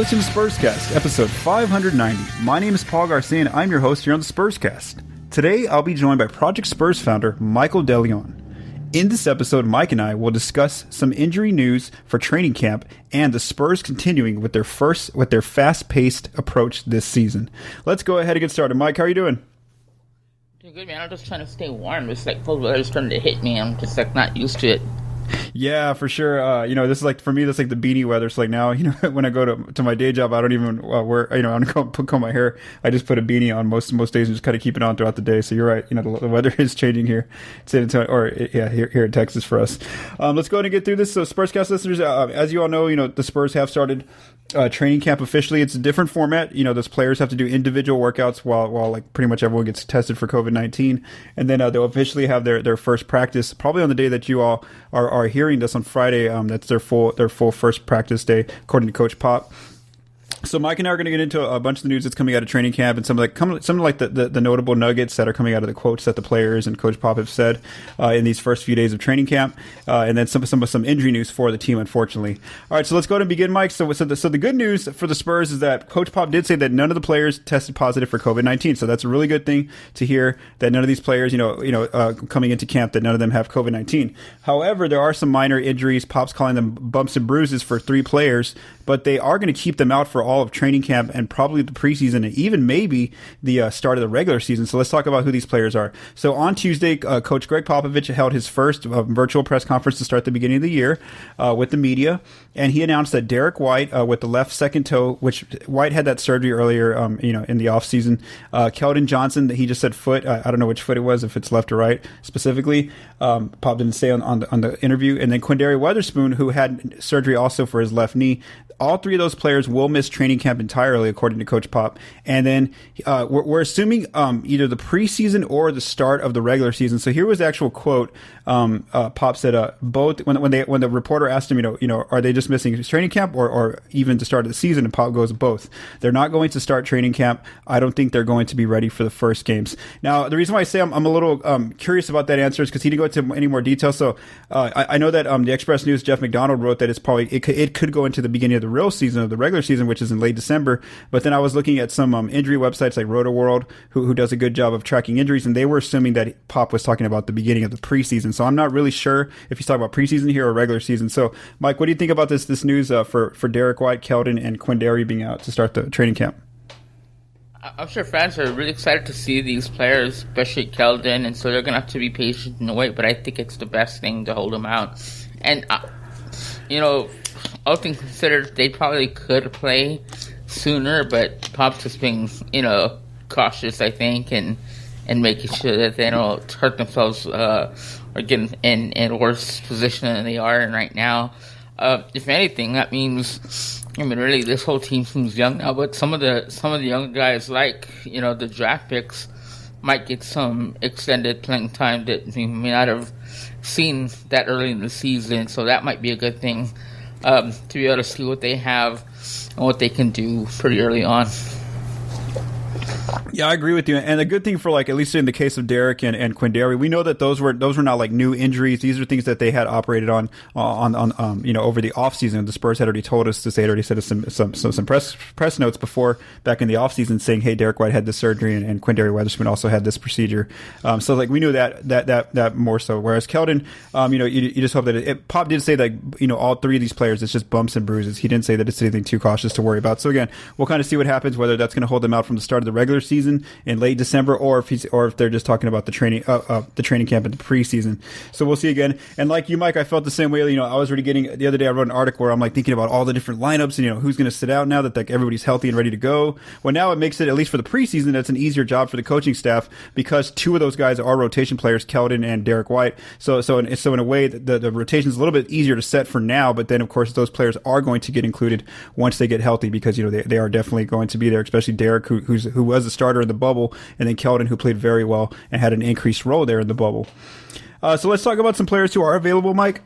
To Spurscast, episode 590. My name is Paul Garcia, and I'm your host here on the Spurscast. Today, I'll be joined by Project Spurs founder Michael DeLeon. In this episode, Mike and I will discuss some injury news for training camp and the Spurs continuing with their first with their fast-paced approach this season. Let's go ahead and get started. Mike, how are you doing? Doing good, man. I'm just trying to stay warm. It's like cold weather's starting to hit me. I'm just like not used to it. Yeah, for sure. Uh, you know, this is like for me. That's like the beanie weather. So like now, you know, when I go to to my day job, I don't even uh, wear. You know, I'm gonna put comb my hair. I just put a beanie on most most days and just kind of keep it on throughout the day. So you're right. You know, the, the weather is changing here, San Antonio, or yeah, here here in Texas for us. Um, let's go ahead and get through this. So Spurscast listeners, uh, as you all know, you know the Spurs have started uh, training camp officially. It's a different format. You know, those players have to do individual workouts while while like pretty much everyone gets tested for COVID nineteen, and then uh, they'll officially have their their first practice probably on the day that you all are, are hearing this on Friday. Um, that's their full their full first practice day, according to Coach Pop. So Mike and I are going to get into a bunch of the news that's coming out of training camp and some of like some of like the, the, the, notable nuggets that are coming out of the quotes that the players and Coach Pop have said uh, in these first few days of training camp, uh, and then some some some injury news for the team. Unfortunately, all right. So let's go ahead and begin, Mike. So so the, so the good news for the Spurs is that Coach Pop did say that none of the players tested positive for COVID nineteen. So that's a really good thing to hear that none of these players, you know, you know, uh, coming into camp that none of them have COVID nineteen. However, there are some minor injuries. Pop's calling them bumps and bruises for three players but they are going to keep them out for all of training camp and probably the preseason and even maybe the uh, start of the regular season. So let's talk about who these players are. So on Tuesday, uh, Coach Gregg Popovich held his first uh, virtual press conference to start the beginning of the year uh, with the media, and he announced that Derrick White uh, with the left second toe, which White had that surgery earlier, um, you know, in the offseason. Uh, Keldon Johnson, that he just said foot. I, I, don't know which foot it was, if it's left or right specifically. Um, Pop didn't say on, on the, on the interview. And then Quinndary Weatherspoon, who had surgery also for his left knee all three of those players will miss training camp entirely, according to Coach Pop. And then uh, we're, we're, assuming um, either the preseason or the start of the regular season. So here was the actual quote. Um, uh, Pop said, uh, "Both when when they when the reporter asked him, you know, you know, are they just missing training camp or or even the start of the season?" And Pop goes, "Both. They're not going to start training camp. I don't think they're going to be ready for the first games." Now, the reason why I say I'm, I'm a little um, curious about that answer is because he didn't go into any more detail. So uh, I, I, know that um, the Express News Jeff McDonald wrote that it's probably it could, it could go into the beginning of the real season of the regular season, which is in late December. But then I was looking at some um, injury websites like Rotoworld, who, who does a good job of tracking injuries, and they were assuming that Pop was talking about the beginning of the preseason. So I'm not really sure if he's talking about preseason here or regular season. So, Mike, what do you think about this this news uh, for for Derrick White, Keldon, and Quinndary being out to start the training camp? I'm sure fans are really excited to see these players, especially Keldon, and so they're going to have to be patient and wait. But I think it's the best thing to hold them out. And, uh, you know, all things considered, they probably could play sooner, but Pop's just being, you know, cautious, I think, and and making sure that they don't hurt themselves uh, or get in, in a worse position than they are in right now. Uh, if anything, that means, I mean, really, this whole team seems young now. But some of the some of the young guys, like you know, the draft picks, might get some extended playing time that may not have seen that early in the season. So that might be a good thing um, to be able to see what they have and what they can do pretty early on. Yeah, I agree with you. And a good thing for like at least in the case of Derrick and, and Quinndary, we know that those were those were not like new injuries. These are things that they had operated on uh, on on um, you know over the offseason. The Spurs had already told us to say, had already said some some some, some press press notes before back in the offseason saying, hey, Derrick White had this surgery and, and Quinndary Weatherspoon also had this procedure. Um, so like we knew that that that that more so. Whereas Keldon, um, you know, you, you just hope that it, it, Pop did say that you know all three of these players it's just bumps and bruises. He didn't say that it's anything too cautious to worry about. So again, we'll kind of see what happens whether that's going to hold them out from the start of the regular season in late December, or if he's or if they're just talking about the training uh, uh, the training camp and the preseason. So we'll see again. And like you, Mike, I felt the same way. You know, I was already getting the other day. I wrote an article where I'm like thinking about all the different lineups and you know who's going to sit out now that like everybody's healthy and ready to go. Well, now it makes it at least for the preseason. That's an easier job for the coaching staff because two of those guys are rotation players, Keldon and Derrick White. So so in, so in a way, the the rotation is a little bit easier to set for now. But then of course those players are going to get included once they get healthy because you know they, they are definitely going to be there, especially Derrick who who was a starter in the bubble and then Keldon, who played very well and had an increased role there in the bubble. Uh, so let's talk about some players who are available, Mike.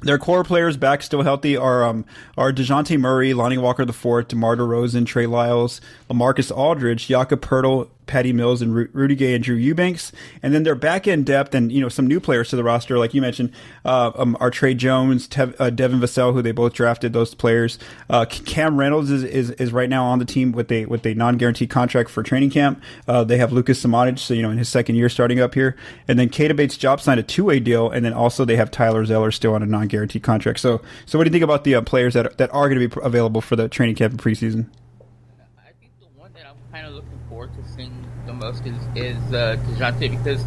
Their core players back still healthy are um, are Dejounte Murray, Lonnie Walker IV, DeMar DeRozan, Trey Lyles, LaMarcus Aldridge, Jakob Poeltl, Patty Mills and Ru- Rudy Gay and Drew Eubanks, and then their back end depth and you know some new players to the roster, like you mentioned, uh, um, are Tre Jones, Tev, uh, Devin Vassell, who they both drafted. Those players. Uh, Cam Reynolds is, is, is right now on the team with a with a non guaranteed contract for training camp. Uh, they have Lucas Samanic, so you know in his second year starting up here, and then Keita Bates-Diop signed a two way deal, and then also they have Tyler Zeller still on a non guaranteed contract. So so what do you think about the uh, players that that are going to be available for the training camp and preseason? I think the one that I'm kind of looking forward to seeing most is is uh, Dejounte because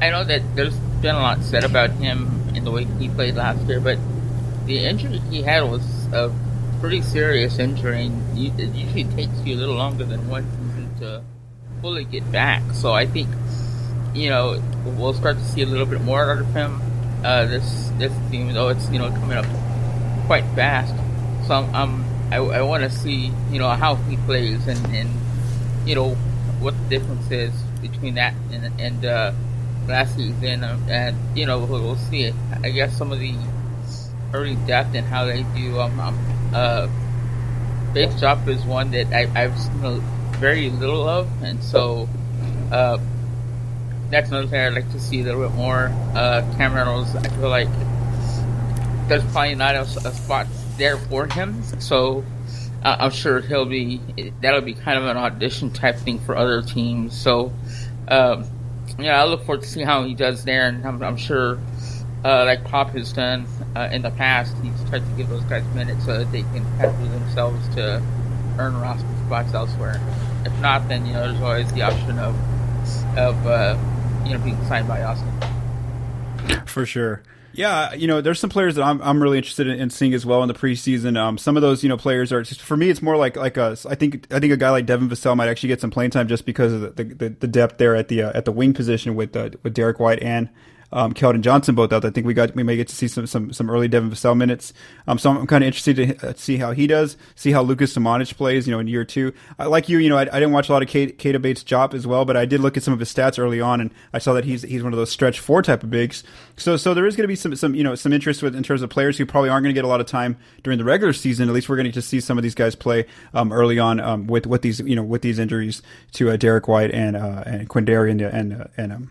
I know that there's been a lot said about him in the way he played last year, but the injury he had was a pretty serious injury, and it usually takes you a little longer than one season to fully get back. So I think you know we'll start to see a little bit more out of him uh, this this team, though it's you know coming up quite fast. So I'm, I'm I, I want to see you know how he plays and, and you know what the difference is between that and, and uh, last season, um, and you know we'll, we'll see it. I guess some of the early depth and how they do. Um, um uh, Bates-Diop is one that I, I've seen very little of, and so uh, that's another thing I'd like to see a little bit more. Uh, Cam Reynolds, I feel like there's probably not a, a spot there for him, so uh, I'm sure he'll be that'll be kind of an audition type thing for other teams. So, um, yeah, I look forward to see how he does there, and I'm, I'm sure, uh, like Pop has done uh, in the past, he's tried to give those guys minutes so that they can kind themselves to earn roster spots elsewhere. If not, then you know there's always the option of of uh, you know being signed by Austin. For sure. Yeah, you know, there's some players that I'm I'm really interested in, in seeing as well in the preseason. Um, some of those, you know, players are just, for me. It's more like like a, I think I think a guy like Devin Vassell might actually get some playing time just because of the the, the depth there at the uh, at the wing position with uh, with Derrick White and um, Keldon Johnson both out. I think we got we may get to see some some, some early Devin Vassell minutes. Um, so I'm kind of interested to uh, see how he does, see how Lucas Samanic plays. You know, in year two, I, like you, you know, I, I didn't watch a lot of Kate, Keita Bates-Diop as well, but I did look at some of his stats early on, and I saw that he's he's one of those stretch four type of bigs. So so there is going to be some some you know some interest with in terms of players who probably aren't going to get a lot of time during the regular season. At least we're going to see some of these guys play um, early on um, with with these you know with these injuries to uh, Derrick White and uh, and Quinndary and and, uh, and um,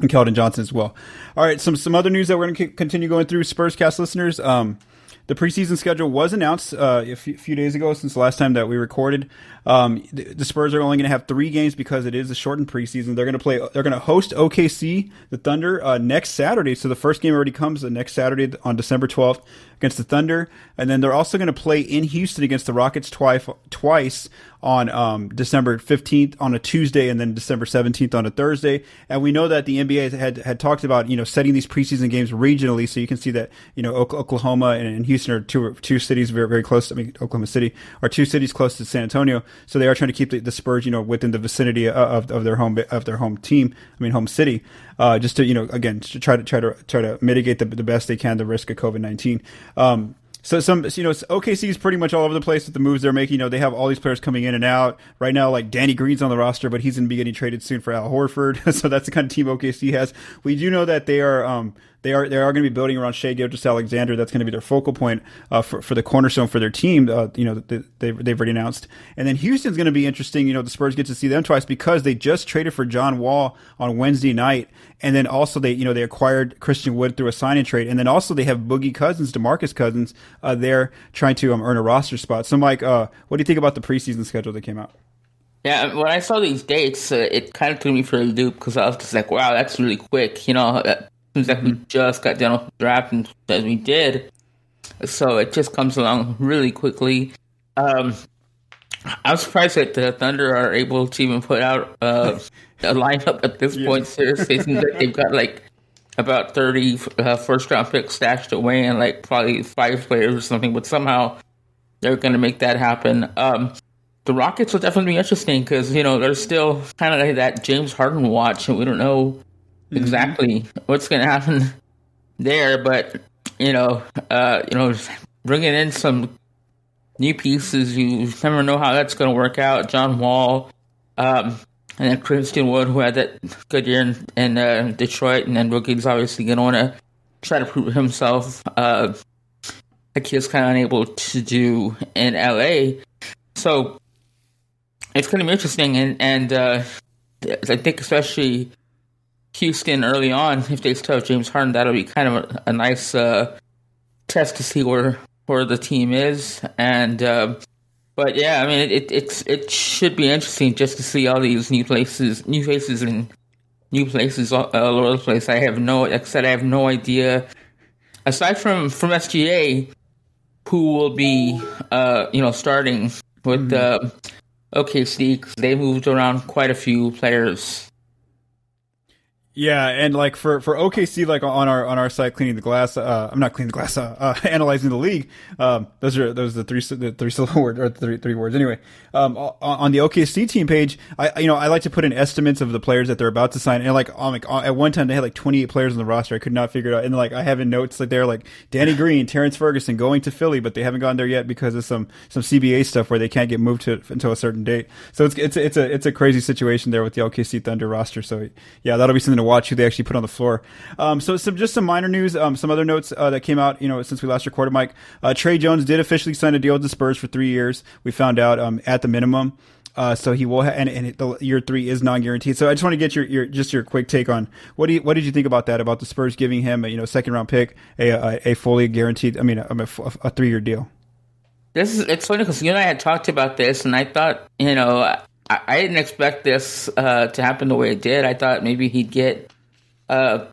and Keldon Johnson as well. All right, some some other news that we're going to continue going through. Spurs cast listeners, um, the preseason schedule was announced uh, a few, days ago since the last time that we recorded. Um, the, Spurs are only going to have three games because it is a shortened preseason. They're going to play. They're going to host OKC, the Thunder, uh, next Saturday. So the first game already comes the next Saturday on December twelfth against the Thunder, and then they're also going to play in Houston against the Rockets twice twice on um, December 15th on a Tuesday and then December 17th on a Thursday. And we know that the NBA had had talked about you know setting these preseason games regionally, so you can see that you know Oklahoma and Houston are two two cities very very close. I mean Oklahoma City are two cities close to San Antonio, so they are trying to keep the, the Spurs you know within the vicinity of, of their home of their home team. I mean home city uh, just to you know again to try to try to try to mitigate the, the best they can the risk of COVID nineteen. Um, so some you know OKC is pretty much all over the place with the moves they're making. You know they have all these players coming in and out right now. Like Danny Green's on the roster, but he's going to be getting traded soon for Al Horford. so that's the kind of team OKC has. We do know that they are um, they are they are going to be building around Shai Gilgeous-Alexander. That's going to be their focal point uh, for for the cornerstone for their team. Uh, you know they, they've they've already announced. And then Houston's going to be interesting. You know the Spurs get to see them twice because they just traded for John Wall on Wednesday night, and then also they you know they acquired Christian Wood through a signing trade, and then also they have Boogie Cousins, Demarcus Cousins, uh, there trying to um, earn a roster spot. So Mike, uh, what do you think about the preseason schedule that came out? Yeah, when I saw these dates, uh, it kind of threw me for a loop because I was just like, "Wow, that's really quick." You know, uh, seems like we just got done with the draft and as we did. So it just comes along really quickly. Um, I'm surprised that the Thunder are able to even put out uh, a lineup at this yeah. point. Seriously, it seems like they've got like about 30 uh, first round picks stashed away and like probably five players or something, but somehow they're going to make that happen. Um, the Rockets will definitely be interesting because, you know, they're still kind of like that James Harden watch, and we don't know Mm-hmm. Exactly what's going to happen there. But you know, uh, you know, bringing in some new pieces, you never know how that's going to work out. John Wall, um, and then Christian Wood, who had that good year in, in uh, Detroit, and then Boogie's obviously going to want to try to prove himself. Uh, like he was kind of unable to do in LA. So it's going to be interesting, and and uh, I think especially Houston early on, if they still have James Harden, that'll be kind of a, a nice uh, test to see where where the team is. And uh, but yeah, I mean, it, it it's it should be interesting just to see all these new places, new faces, and new places all, all over the place. I have no, like I said, I have no idea. Aside from from SGA, who will be uh, you know starting with mm-hmm. uh, OKC? They moved around quite a few players yeah, and like for, for OKC, like on our on our site, cleaning the glass. Uh, I'm not cleaning the glass. Uh, uh, analyzing the league. Um, those are those are the three the three syllable words or three three words. Anyway, um, on the OKC team page, I you know I like to put in estimates of the players that they're about to sign. And like like at one time they had like 28 players on the roster. I could not figure it out. And like I have in notes like they're like Danny Green, Terrance Ferguson going to Philly, but they haven't gone there yet because of some some CBA stuff where they can't get moved to until a certain date. So it's it's it's a it's a crazy situation there with the OKC Thunder roster. So yeah, that'll be something to watch. Who they actually put on the floor. Um, so some just some minor news, um, some other notes uh, that came out, you know, since we last recorded, Mike. Uh, Tre Jones did officially sign a deal with the Spurs for three years. We found out um, at the minimum. Uh, so he will, ha- and, and the year three is non-guaranteed. So I just want to get your, your just your quick take on what do you, what did you think about that? About the Spurs giving him a you know second round pick, a a, a fully guaranteed, I mean, a, a, a three year deal. This is it's funny because you and I had talked about this, and I thought you know I, I didn't expect this uh, to happen the way it did. I thought maybe he'd get uh,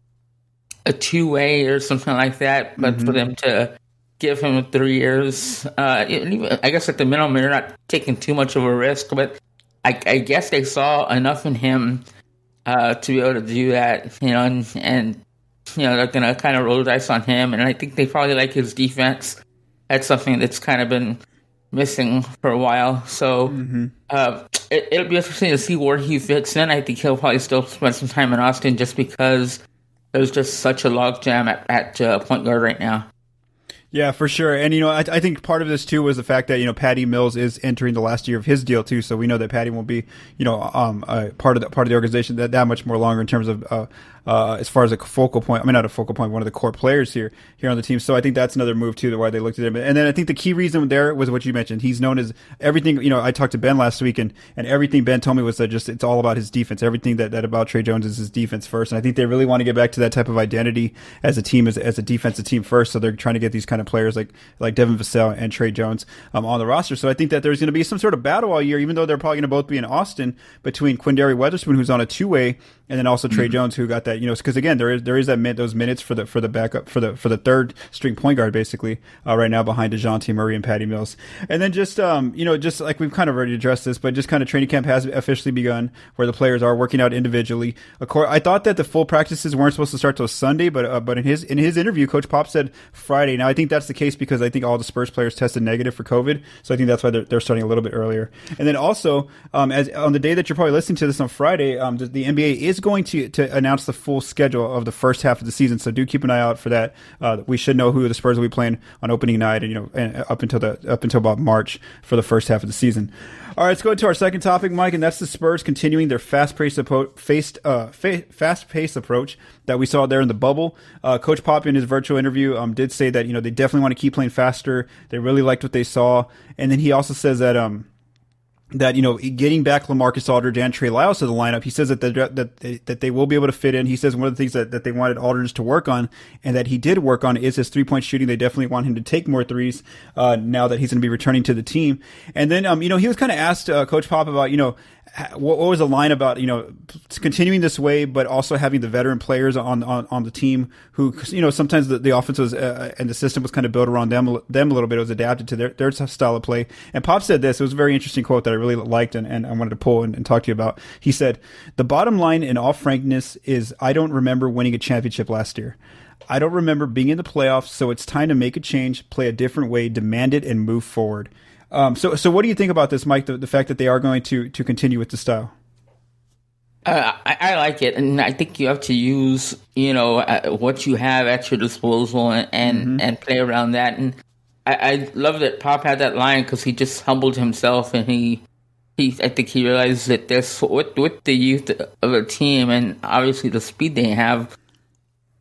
a two way or something like that, but mm-hmm. for them to give him three years, uh, even, I guess at the minimum, they're not taking too much of a risk, but I, I guess they saw enough in him uh, to be able to do that, you know, and, and you know, they're going to kind of roll the dice on him. And I think they probably like his defense. That's something that's kind of been missing for a while. So mm-hmm. uh, it, will be interesting to see where he fits in. I think he'll probably still spend some time in Austin just because there's just such a logjam at, at uh, point guard right now. Yeah, for sure. And, you know, I, I, think part of this, too, was the fact that, you know, Patty Mills is entering the last year of his deal, too. So we know that Patty won't be, you know, um, part of the, part of the organization that, that much more longer in terms of, uh, uh, as far as a focal point. I mean, not a focal point, one of the core players here here on the team. So I think that's another move too, that why they looked at him. And then I think the key reason there was what you mentioned. He's known as everything. You know, I talked to Ben last week, and and everything Ben told me was that just it's all about his defense. Everything that, that about Tre Jones is his defense first. And I think they really want to get back to that type of identity as a team, as, as a defensive team first. So they're trying to get these kind of players like like Devin Vassell and Tre Jones um, on the roster. So I think that there's going to be some sort of battle all year, even though they're probably going to both be in Austin between Quinndary Weatherspoon, who's on a two way, and then also Tre mm-hmm. Jones, who got that. You know, because again, there is there is that min- those minutes for the for the backup for the for the third string point guard basically uh, right now behind Dejounte Murray and Patty Mills, and then just um you know just like we've kind of already addressed this, but just kind of training camp has officially begun where the players are working out individually. Of course, I thought that the full practices weren't supposed to start till Sunday, but uh, but in his in his interview, Coach Pop said Friday. Now I think that's the case because I think all the Spurs players tested negative for COVID, so I think that's why they're, they're starting a little bit earlier. And then also um as on the day that you're probably listening to this on Friday, um the, the NBA is going to to announce the full schedule of the first half of the season. So do keep an eye out for that. Uh, we should know who the Spurs will be playing on opening night, and you know, and up until the up until about March for the first half of the season. All right, let's go to our second topic, Mike, and that's the Spurs continuing their fast-paced, faced, uh, fa- fast-paced approach that we saw there in the bubble. Uh, Coach Pop in his virtual interview um, did say that you know they definitely want to keep playing faster. They really liked what they saw, and then he also says that um, that you know getting back Lamarcus Aldridge and Trey Lyles to the lineup, he says that the, that they, that they will be able to fit in. He says one of the things that, that they wanted Aldridge to work on and that he did work on is his three point shooting. They definitely want him to take more threes uh, now that he's going to be returning to the team. And then um, you know he was kind of asked uh, Coach Pop about you know what, was the line about you know continuing this way, but also having the veteran players on on, on the team who you know sometimes the, the offense was uh, and the system was kind of built around them them a little bit. It was adapted to their their style of play. And Pop said this. It was a very interesting quote that I really liked and, and I wanted to pull and, and talk to you about. He said, "The bottom line, in all frankness, is I don't remember winning a championship last year." I don't remember being in the playoffs, so it's time to make a change, play a different way, demand it, and move forward. Um, so, so what do you think about this, Mike? The, the fact that they are going to to continue with the style. Uh, I, I, like it, and I think you have to use you know uh, what you have at your disposal and and, mm-hmm. and play around that. And I, I, love that Pop had that line because he just humbled himself and he he I think he realized that this with with the youth of a team and obviously the speed they have,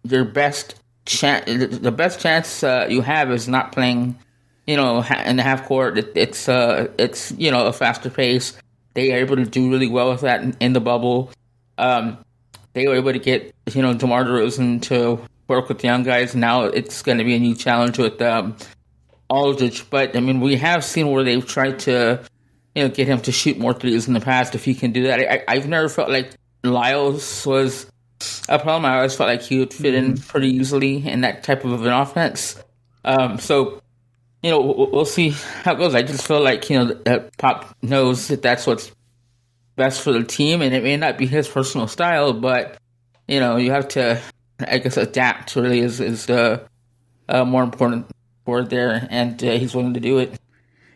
your best chance the best chance uh, you have is not playing you know, in the half court, it, it's uh, it's you know a faster pace. they are able to do really well with that in, in the bubble. Um, they were able to get you know DeMar DeRozan to work with the young guys. Now it's going to be a new challenge with um, Aldridge. But I mean, we have seen where they've tried to you know get him to shoot more threes in the past. If he can do that, I, I've never felt like Lyles was a problem. I always felt like he would fit in mm-hmm. pretty easily in that type of an offense. Um, so you know, we'll see how it goes. I just feel like you know Pop knows that that's what's best for the team, and it may not be his personal style, but you know, you have to, I guess, adapt. Really, is is the uh, more important word there, and uh, he's willing to do it.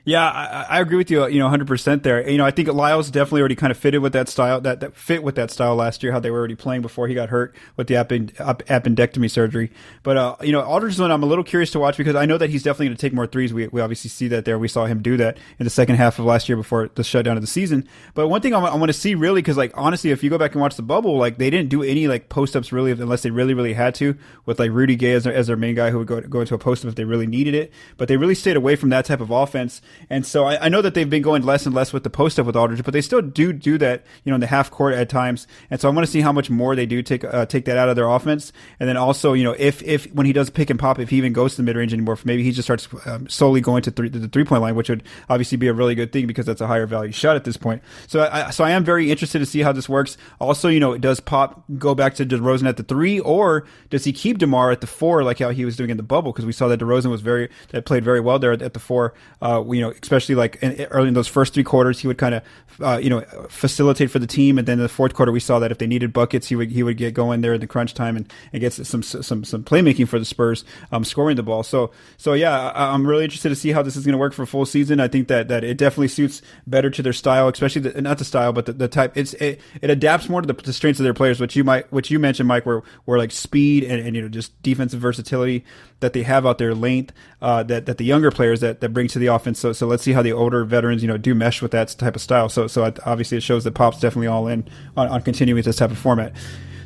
Yeah, I, I, agree with you. You know, 100 percent there. You know, I think Lyles definitely already kind of fitted with that style. That, that fit with that style last year. How they were already playing before he got hurt with the append, appendectomy surgery. But uh, you know, Aldridge one I'm a little curious to watch because I know that he's definitely going to take more threes. We we obviously see that there. We saw him do that in the second half of last year before the shutdown of the season. But one thing I, I want to see really because like honestly, if you go back and watch the bubble, like they didn't do any like post ups really unless they really really had to with like Rudy Gay as their, as their main guy who would go go into a post up if they really needed it. But they really stayed away from that type of offense. And so I, I know that they've been going less and less with the post up with Aldridge, but they still do do that, you know, in the half court at times. And so I want to see how much more they do take uh, take that out of their offense. And then also, you know, if if when he does pick and pop, if he even goes to the mid range anymore, maybe he just starts um, solely going to, three, the three point line, which would obviously be a really good thing because that's a higher value shot at this point. So I so I am very interested to see how this works. Also, you know, does Pop go back to DeRozan at the three, or does he keep Demar at the four like how he was doing in the bubble? Because we saw that DeRozan was very that played very well there at the four. Uh, you know, especially like in, early in those first three quarters, he would kind of, uh, you know, facilitate for the team. And then in the fourth quarter, we saw that if they needed buckets, he would he would get going there in the crunch time and, and get some some some playmaking for the Spurs, um, scoring the ball. So so yeah, I, am really interested to see how this is going to work for full season. I think that that it definitely suits better to their style, especially the, not the style, but the, the type. It's it, it adapts more to the, the, strengths of their players, which you might which you mentioned, Mike, where where like speed and, and you know just defensive versatility that they have out there, length uh, that that the younger players that, that bring to the offense. So so let's see how the older veterans you know do mesh with that type of style. So so obviously it shows that Pop's definitely all in on, on continuing this type of format.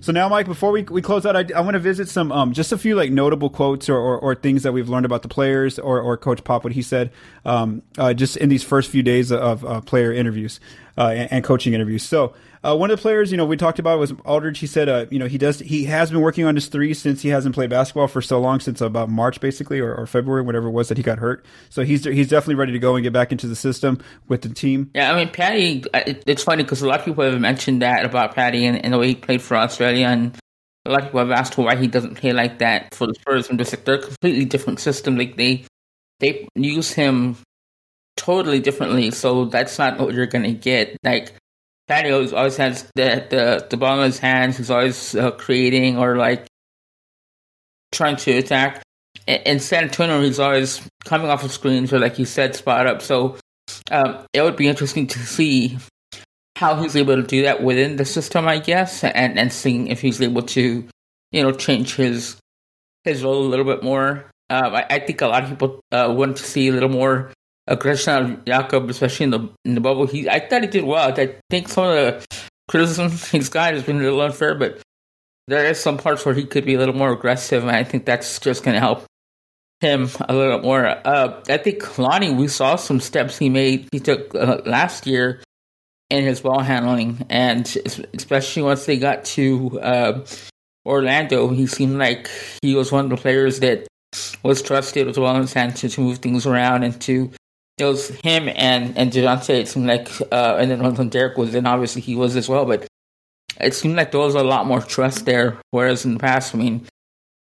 So now, Mike, before we, we close out, I, I want to visit some um, just a few like notable quotes or, or, or, things that we've learned about the players or, or Coach Pop, what he said um, uh, just in these first few days of uh, player interviews uh, and, and, coaching interviews. So uh, one of the players, you know, we talked about was Aldridge. He said, uh, you know, he does he has been working on his three since he hasn't played basketball for so long, since about March basically or, or February, whatever it was that he got hurt. So he's he's definitely ready to go and get back into the system with the team. Yeah, I mean, Patty. It's funny because a lot of people have mentioned that about Patty and, and the way he played for Australia, and a lot of people have asked why he doesn't play like that for the Spurs. And just like they're a completely different system. Like they they use him totally differently. So that's not what you're gonna get. Like Always, always has the, the, the ball in his hands. He's always uh, creating or like trying to attack. In San Antonio, he's always coming off of screens or, like you said, spot up. So um, it would be interesting to see how he's able to do that within the system, I guess, and, and seeing if he's able to, you know, change his his role a little bit more. Um, I, I, think a lot of people uh, want to see a little more aggression out of Jakob, especially in the in the bubble. He I thought he did well. I think some of the criticism he's got has been a little unfair, but there is some parts where he could be a little more aggressive, and I think that's just going to help him a little more. Uh, I think Lonnie, we saw some steps he made, he took uh, last year in his ball handling, and especially once they got to uh, Orlando, he seemed like he was one of the players that was trusted with well in his hand to move things around and to it was him and and Dejounte. It seemed like, uh, and then when Derrick was in, obviously he was as well. But it seemed like there was a lot more trust there. Whereas in the past, I mean,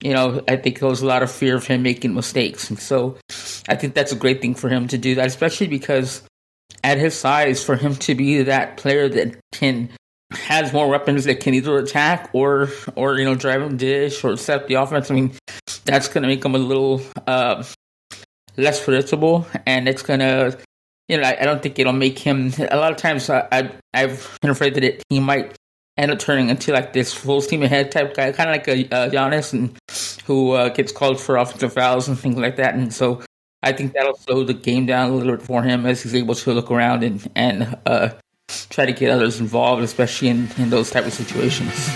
you know, I think there was a lot of fear of him making mistakes, and so I think that's a great thing for him to do that, especially because at his size, for him to be that player that can has more weapons that can either attack or or you know drive him dish or set the offense. I mean, that's going to make him a little uh, less predictable, and it's gonna, you know, I, I, don't think it'll make him. A lot of times, I, I I've been afraid that it, he might end up turning into like this full steam ahead type guy, kind of like a uh, Giannis, and who uh, gets called for offensive fouls and things like that. And so I think that'll slow the game down a little bit for him as he's able to look around and and uh, try to get others involved, especially in in those type of situations.